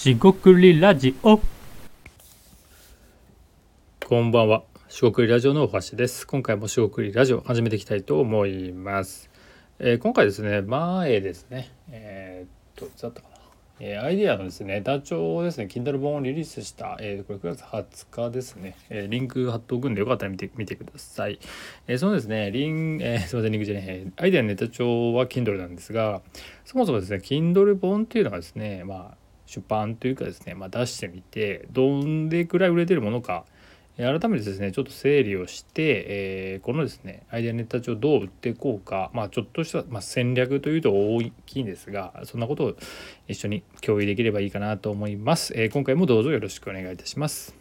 しごくりラジオ。こんばんは。しごくりラジオのお橋です。今回もしごくりラジオ始めていきたいと思います、えー、今回ですね前ですね。えー、っとだったかな。えー、アイディアのですね、ダチョウですね、Kindle 本をリリースした、えー、これ9月20日ですね、えー、リンク貼っておくんでよかったら見てみてください。えー、そのですね、リン、えー、すみません、リンクじゃない、アイディアのネタ帳は Kindle なんですが、そもそもですね、Kindle 本っていうのはですね、まあ、出版というかですね、まあ、出してみてどんでくらい売れてるものか改めてですねちょっと整理をして、えー、このですねアイデアネタ帳をどう売っていこうかまあちょっとした、まあ、戦略というと大きいんですがそんなことを一緒に共有できればいいかなと思います、えー、今回もどうぞよろしくお願いいたします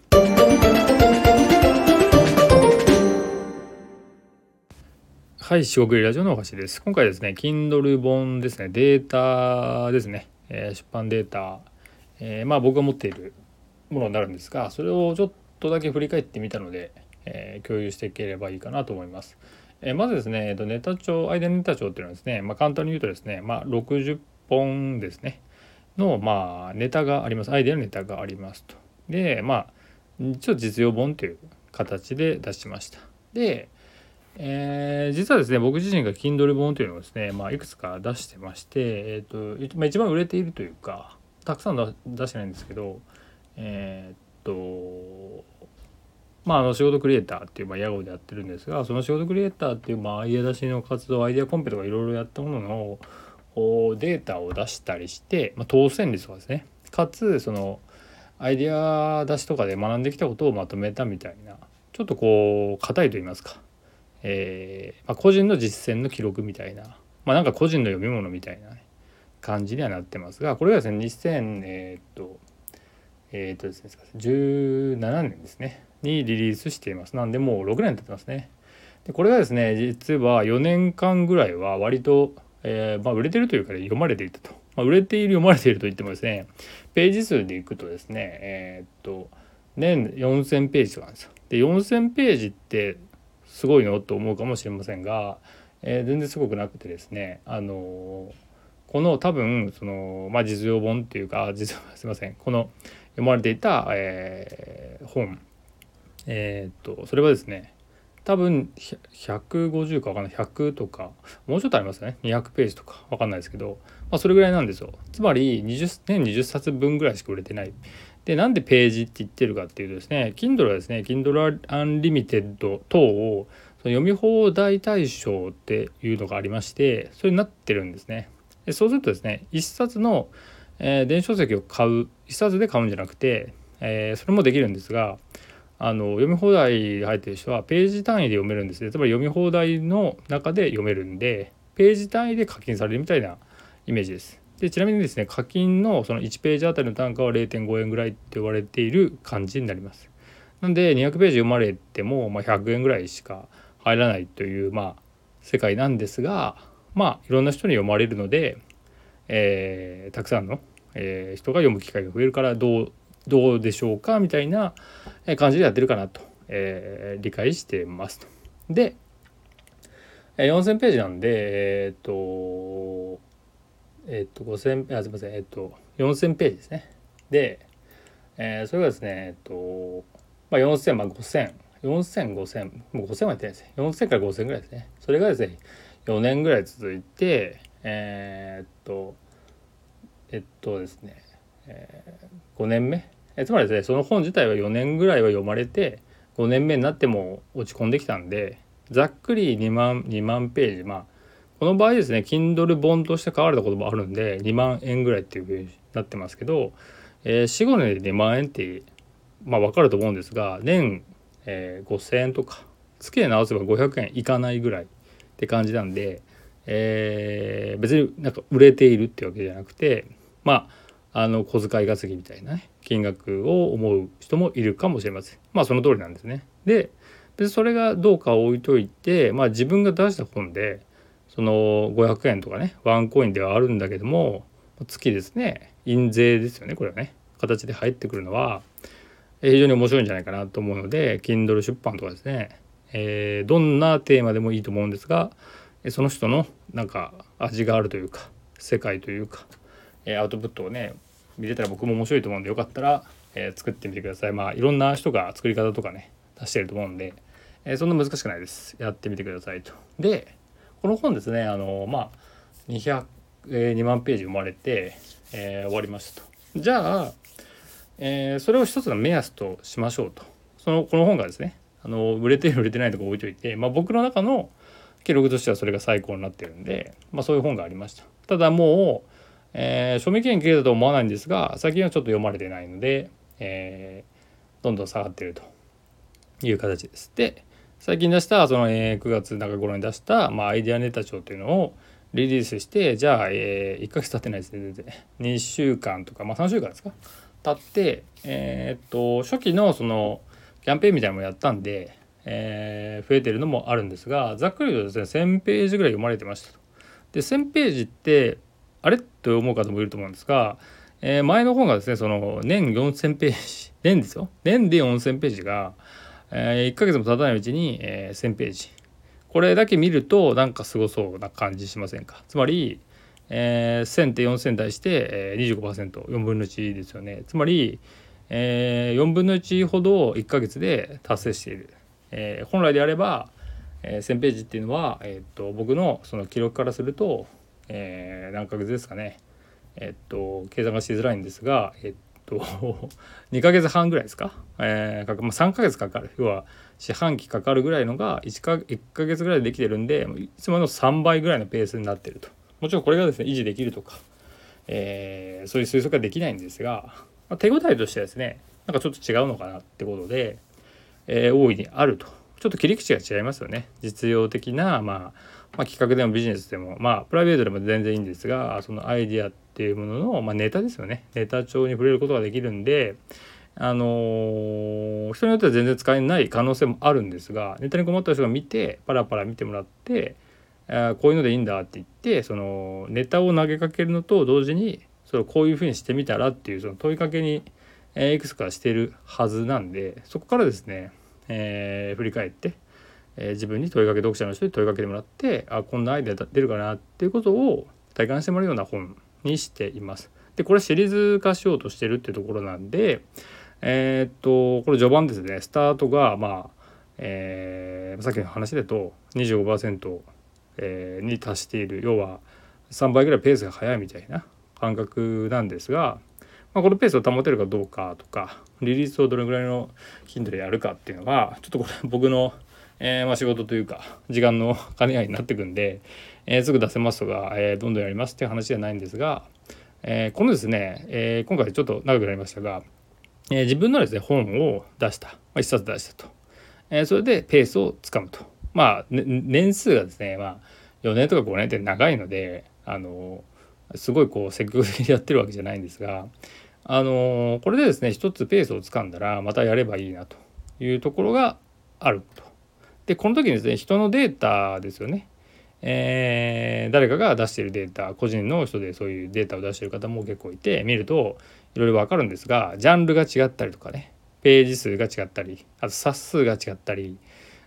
はい、四国ラジオのお箸です。今回ですね、Kindle 本ですね、データですね、えー、出版データえー、まあ僕が持っているものになるんですがそれをちょっとだけ振り返ってみたので、えー、共有していければいいかなと思います。えー、まずですね、えー、とネタ帳間ネタ帳っていうのはですね、まあ、簡単に言うとですね、まあ、60本ですねの、まあ、ネタがありますアイデアのネタがありますと。でまあちょっと実用本という形で出しました。で、えー、実はですね僕自身が Kindle 本というのをですね、まあ、いくつか出してまして、えーとまあ、一番売れているというかたくさん出してないんですけどえー、っとまああの仕事クリエイターっていうまあ屋号でやってるんですがその仕事クリエイターっていうまあアイデア出しの活動アイデアコンペとかいろいろやったもののデータを出したりして、まあ、当選率とかですね。かつそのアイデア出しとかで学んできたことをまとめたみたいなちょっとこう硬いと言いますか、えーまあ、個人の実践の記録みたいなまあなんか個人の読み物みたいなね。感じにはなってますがこれがですね2000えー、っとえー、っとですね17年ですねにリリースしています。なんでもう6年経ってますね。でこれがですね実は4年間ぐらいは割と、えー、まあ、売れてるというか、ね、読まれていたと、まあ、売れている読まれていると言ってもですねページ数でいくとですねえー、っと年4000ページとかなんですよ。で4000ページってすごいのと思うかもしれませんが、えー、全然すごくなくてですねあのーこの多分その、まあ、実用本っていうか実 すいません。この読まれていた、えー、本。えー、っとそれはですね多分150か分かんない。100とかもうちょっとありますね。200ページとか分かんないですけど、まあ、それぐらいなんですよ。つまり20年20冊分ぐらいしか売れてない。でなんでページって言ってるかっていうとですね Kindle はですね Kindle Unlimited 等を読み放題対象っていうのがありましてそれになってるんですね。でそうするとですね1冊の、えー、電子書籍を買う1冊で買うんじゃなくて、えー、それもできるんですがあの読み放題入ってる人はページ単位で読めるんですねつまり読み放題の中で読めるんでページ単位で課金されるみたいなイメージです。でちなみにですね課金のその1ページあたりの単価は0.5円ぐらいって言われている感じになります。なんで200ページ読まれても、まあ、100円ぐらいしか入らないというまあ世界なんですがまあいろんな人に読まれるので、えー、たくさんの、えー、人が読む機会が増えるからどうどうでしょうかみたいな感じでやってるかなと、えー、理解してますと。で4,000ページなんでえっ、とえっ、と5,000あすいませんえっ、と4,000ページですね。で、えー、それがですねえっ、とまあ4,000まあ5,000 4000、5000、もう5000は言ってないですね。4000から5000ぐらいですね。それがですね、4年ぐらい続いてえー、っとえっとですね、えー、5年目？えつまりですねその本自体は4年ぐらいは読まれて5年目になっても落ち込んできたんでざっくり2万2万ページ。まあこの場合ですね Kindle 本として買われたこともあるんで2万円ぐらいっていうふうになってますけど、えー、45年で2万円ってまあ分かると思うんですが年、えー、5,000円とか月で直せば500円いかないぐらいって感じなんで、えー、別になんか売れているってわけじゃなくてまああの小遣い稼ぎみたいなね金額を思う人もいるかもしれませんまあその通りなんですね。で別にそれがどうか置いといてまあ自分が出した本でその500円とかねワンコインではあるんだけども月ですね印税ですよねこれはね形で入ってくるのは非常に面白いんじゃないかなと思うので Kindle 出版とかですねえー、どんなテーマでもいいと思うんですがその人のなんか味があるというか世界というかえアウトプットをね見れたら僕も面白いと思うんでよかったら、えー、作ってみてください。まあいろんな人が作り方とかね出してると思うんで、え、そんな難しくないです。やってみてくださいと。でこの本ですねあのまあ200、え2万ページ生まれて、え、終わりましたと。じゃあ、え、それを一つの目安としましょうと。そのこの本がですねあの売れてる売れてないとか置いといて、まあ、僕の中の記録としてはそれが最高になってるんで、まあ、そういう本がありました。ただもう、えー、賞味期限切れたと思わないんですが最近はちょっと読まれてないので、えー、どんどん下がってるという形です。で最近出したその、えー、9月中頃に出した、まあ、アイデアネタ帳というのをリリースしてじゃあ、えー、1ヶ月経ってないですね全然。2週間とかまあ3週間ですか？経ってえー、っと初期のそのキャンペーンみたいなのもやったんで、えー、増えてるのもあるんですがざっくり言うとですね1000ページぐらい読まれてましたと。で1000ページってあれ？って思う方もいると思うんですが、えー、前の本がですねその年4000ページ 年ですよ。年で4000ページが、えー、1ヶ月も経たないうちに、えー、1000ページ。これだけ見るとなんかすごそうな感じしませんか？つまり、えー、1000って4000に対して、えー、25%4 分の1ですよね。つまり、えー、4分の1ほど1ヶ月で達成している、えー、本来であれば、えー、1000ページっていうのは、えー、っと僕のその記録からすると、えー、何ヶ月ですかね。えー、っと計算がしづらいんですがえー、っと 2ヶ月半ぐらいですか、えーまあ、3ヶ月かかる。要は四半期かかるぐらいのが1か ,1 ヶ月ぐらいでできてるんでいつもの3倍ぐらいのペースになってると。もちろんこれがですね維持できるとか、えー、そういう推測ができないんですが、まあ、手応えとしてはですねなんかちょっと違うのかなってことで、えー、大いにあると。ちょっと切り口が違いますよね。実用的な、まあ、まあ企画でもビジネスでもまあプライベートでも全然いいんですがそのアイディアっていうものの、まあ、ネタですよね。ネタ帳に触れることができるんであのー、人によっては全然使えない可能性もあるんですがネタに困った人が見てパラパラ見てもらってあこういうのでいいんだって言ってそのネタを投げかけるのと同時にそれをこういうふうにしてみたらっていうその問いかけにいくつかしてるはずなんでそこからですね、えー、振り返って、えー、自分に問いかけ読者の人に問いかけてもらってあこんなアイデア出るかなっていうことを体感してもらうような本にしています。でこれシリーズ化しようとしてるっていうところなんでえー、っとこれ序盤ですねスタートがまあ、えー、さっきの話だと25%、えー、に達している要は3倍ぐらいペースが速いみたいな感覚なんですが、まあ、このペースを保てるかどうかとかリリースをどれぐらいの頻度でやるかっていうのがちょっとこれ 僕の、えー、まあ仕事というか時間の兼ね合いになってくんで、えー、すぐ出せますとか、えー、どんどんやりますっていう話じゃないんですが、えー、このですね、えー、今回ちょっと長くなりましたがえー、自分のですね本を出した、まあ、1冊出したと、えー、それでペースをつかむと。まあ、ね、年数がですね、まあ、4年とか5年って長いのであのすごいこう積極的にやってるわけじゃないんですがあのこれでですね一つペースをつかんだらまたやればいいなというところがあると。でこの時にですね人のデータですよね。えー、誰かが出しているデータ個人の人でそういうデータを出している方も結構いて見るといろいろ分かるんですがジャンルが違ったりとかねページ数が違ったりあと冊数が違ったり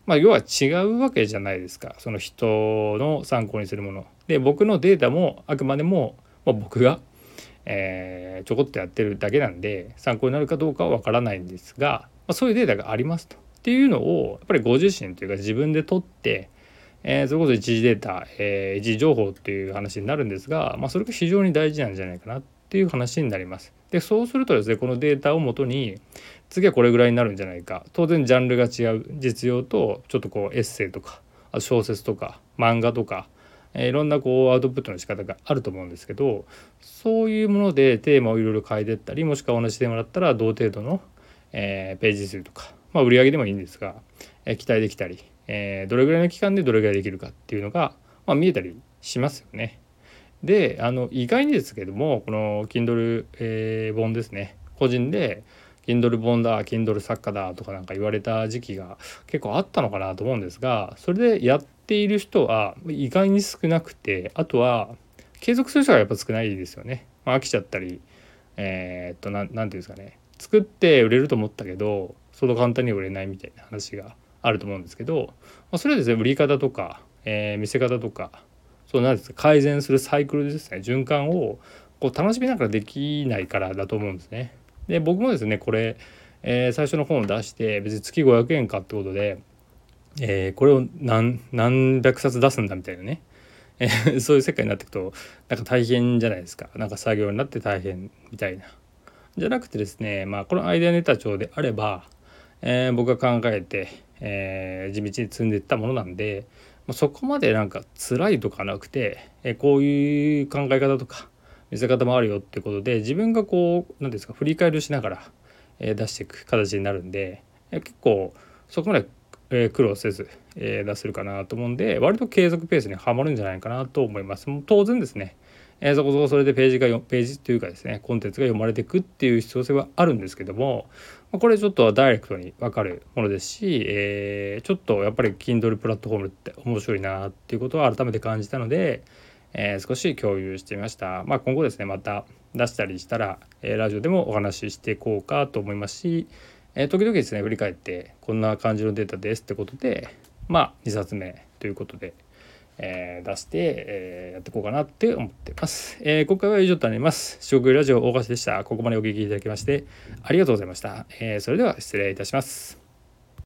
まあ要は違うわけじゃないですかその人の参考にするもの。で僕のデータもあくまでも、まあ、僕が、えー、ちょこっとやってるだけなんで参考になるかどうかは分からないんですが、まあ、そういうデータがありますと。っていうのをやっぱりご自身というか自分で取ってえー、それこそ一時データ、えー、一時情報っていう話になるんですが、まあ、それが非常に大事なんじゃないかなっていう話になります。でそうするとですねこのデータをもとに次はこれぐらいになるんじゃないか当然ジャンルが違う実用とちょっとこうエッセイとか小説とか漫画とか、え、いろんなこうアウトプットの仕方があると思うんですけどそういうものでテーマをいろいろ変えてったりもしくは同じテーマだったら同程度の、え、ページ数とか、まあ、売り上げでもいいんですが、え、期待できたりえ、どれぐらいの期間でどれぐらいできるかっていうのが、まあ、見えたりしますよね。であの意外にですけどもこの Kindle、え、本ですね個人で Kindle 本だ Kindle 作家だとかなんか言われた時期が結構あったのかなと思うんですがそれでやっている人は意外に少なくてあとは継続する人がやっぱ少ないですよね。まあ、飽きちゃったりえー、っと何て言うんですかね作って売れると思ったけどその簡単に売れないみたいな話があると思うんですけど、まあ、それはですね売り方とか、えー、見せ方とかそうなんですか改善するサイクルですね循環をこう楽しみながらできないからだと思うんですね。で僕もですねこれ、えー、最初の本を出して別に月500円かってことで、えー、これを何何百冊出すんだみたいなね、えー、そういう世界になっていくとなんか大変じゃないですかなんか作業になって大変みたいな。じゃなくてですねまあこのアイデアネタ帳であれば、えー、僕が考えて、えー、地道に積んでいったものなんでそこまでなんか辛いとかなくて、えこういう考え方とか見せ方もあるよってことで自分がこう何ですか振り返りをしながら、え出していく形になるんで、結構そこまで、え苦労せず、え出せるかなと思うんで割と継続ペースにはまるんじゃないかなと思います。もう当然ですねえ、そこそこそれでページがページっていうかですねコンテンツが読まれていくっていう必要性はあるんですけどもこれちょっとダイレクトに分かるものですし、えー、ちょっとやっぱり Kindle プラットフォームって面白いなっていうことは改めて感じたので、えー、少し共有してみました。まあ、今後ですねまた出したりしたら、えラジオでもお話ししていこうかと思いますし、え時々ですね振り返ってこんな感じのデータですってことでまあ2冊目ということで。えー、出して、えー、やっていこうかなって思ってます。えー、今回は以上となります。四国ラジオ大橋でした。ここまでお聞きいただきましてありがとうございました。えそれでは失礼いたします。